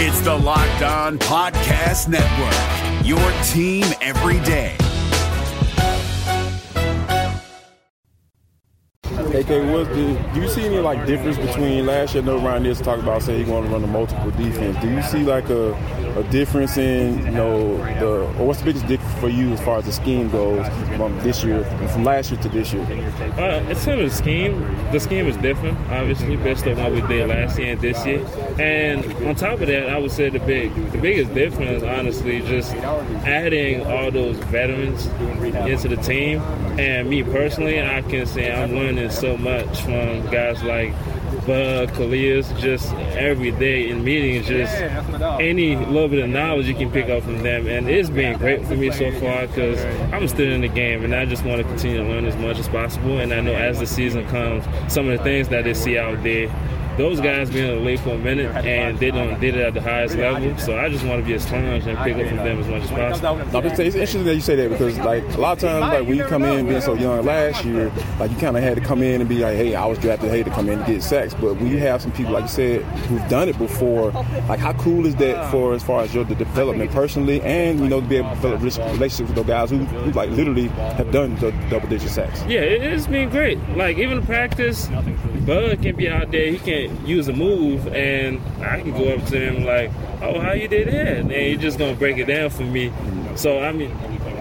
It's the Locked On Podcast Network, your team every day. AK, what do, you see any like difference between last year? No, Ryan is talking about saying he want to run a multiple defense. Do you see like a, a difference in you know the what's the biggest difference for you as far as the scheme goes from this year from last year to this year? Uh, in terms of the scheme, the scheme is different, obviously, based on what we did last year and this year. And on top of that, I would say the big, the biggest difference, honestly, just adding all those veterans into the team. And me personally, I can say I'm learning so much from guys like Bud, Calais, just every day in meetings, just any little bit of knowledge you can pick up from them. And it's been great for me so far because I'm still in the game and I just want to continue to learn as much as possible. And I know as the season comes, some of the things that they see out there those guys being in the league for a minute and they don't did it at the highest level. So I just want to be a sponge and pick up from them as much as possible. No, it's interesting that you say that because like a lot of times like when you come in being so young last year, like you kind of had to come in and be like, hey, I was drafted, hey, to come in and get sacks. But when you have some people like you said who've done it before, like how cool is that for as far as your the development personally and you know to be able to develop relationships with those guys who, who like literally have done the double digit sacks. Yeah, it's been great. Like even in practice, Bud can be out there. He can use a move, and I can go up to him like, "Oh, how you did that?" And he's just gonna break it down for me. So I mean,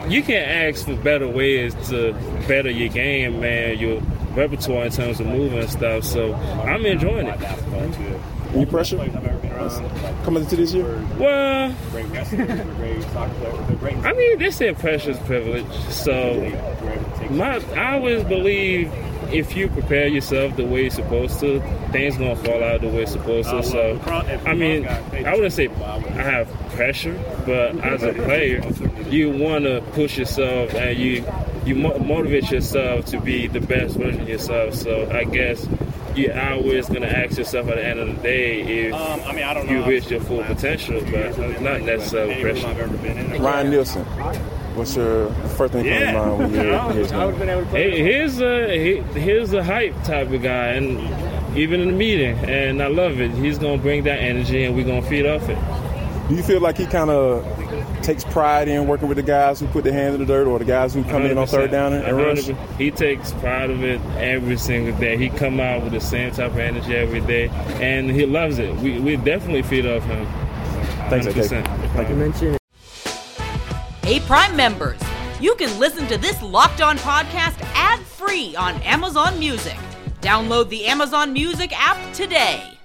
you can't ask for better ways to better your game, man. Your repertoire in terms of moving and stuff. So I'm enjoying it. Any pressure coming into this year? Well, I mean, they said pressure's privilege. So my, I always believe if you prepare yourself the way you're supposed to, things gonna fall out the way it's supposed to. So, I mean, I wouldn't say I have pressure, but as a player, you want to push yourself and you you motivate yourself to be the best version of yourself. So, I guess you're always gonna ask yourself at the end of the day if um, I mean, I you reach your full potential, but not necessarily pressure. Ryan Nielsen. What's your first thing yeah. comes to mind when you hear his name? Hey, here's a here's a hype type of guy, and even in the meeting, and I love it. He's gonna bring that energy, and we're gonna feed off it. Do you feel like he kind of takes pride in working with the guys who put their hands in the dirt, or the guys who come in on third down and, and rush? He takes pride of it every single day. He come out with the same type of energy every day, and he loves it. We we definitely feed off him. Thanks, Like you mentioned. Hey, Prime members, you can listen to this Locked On podcast ad free on Amazon Music. Download the Amazon Music app today.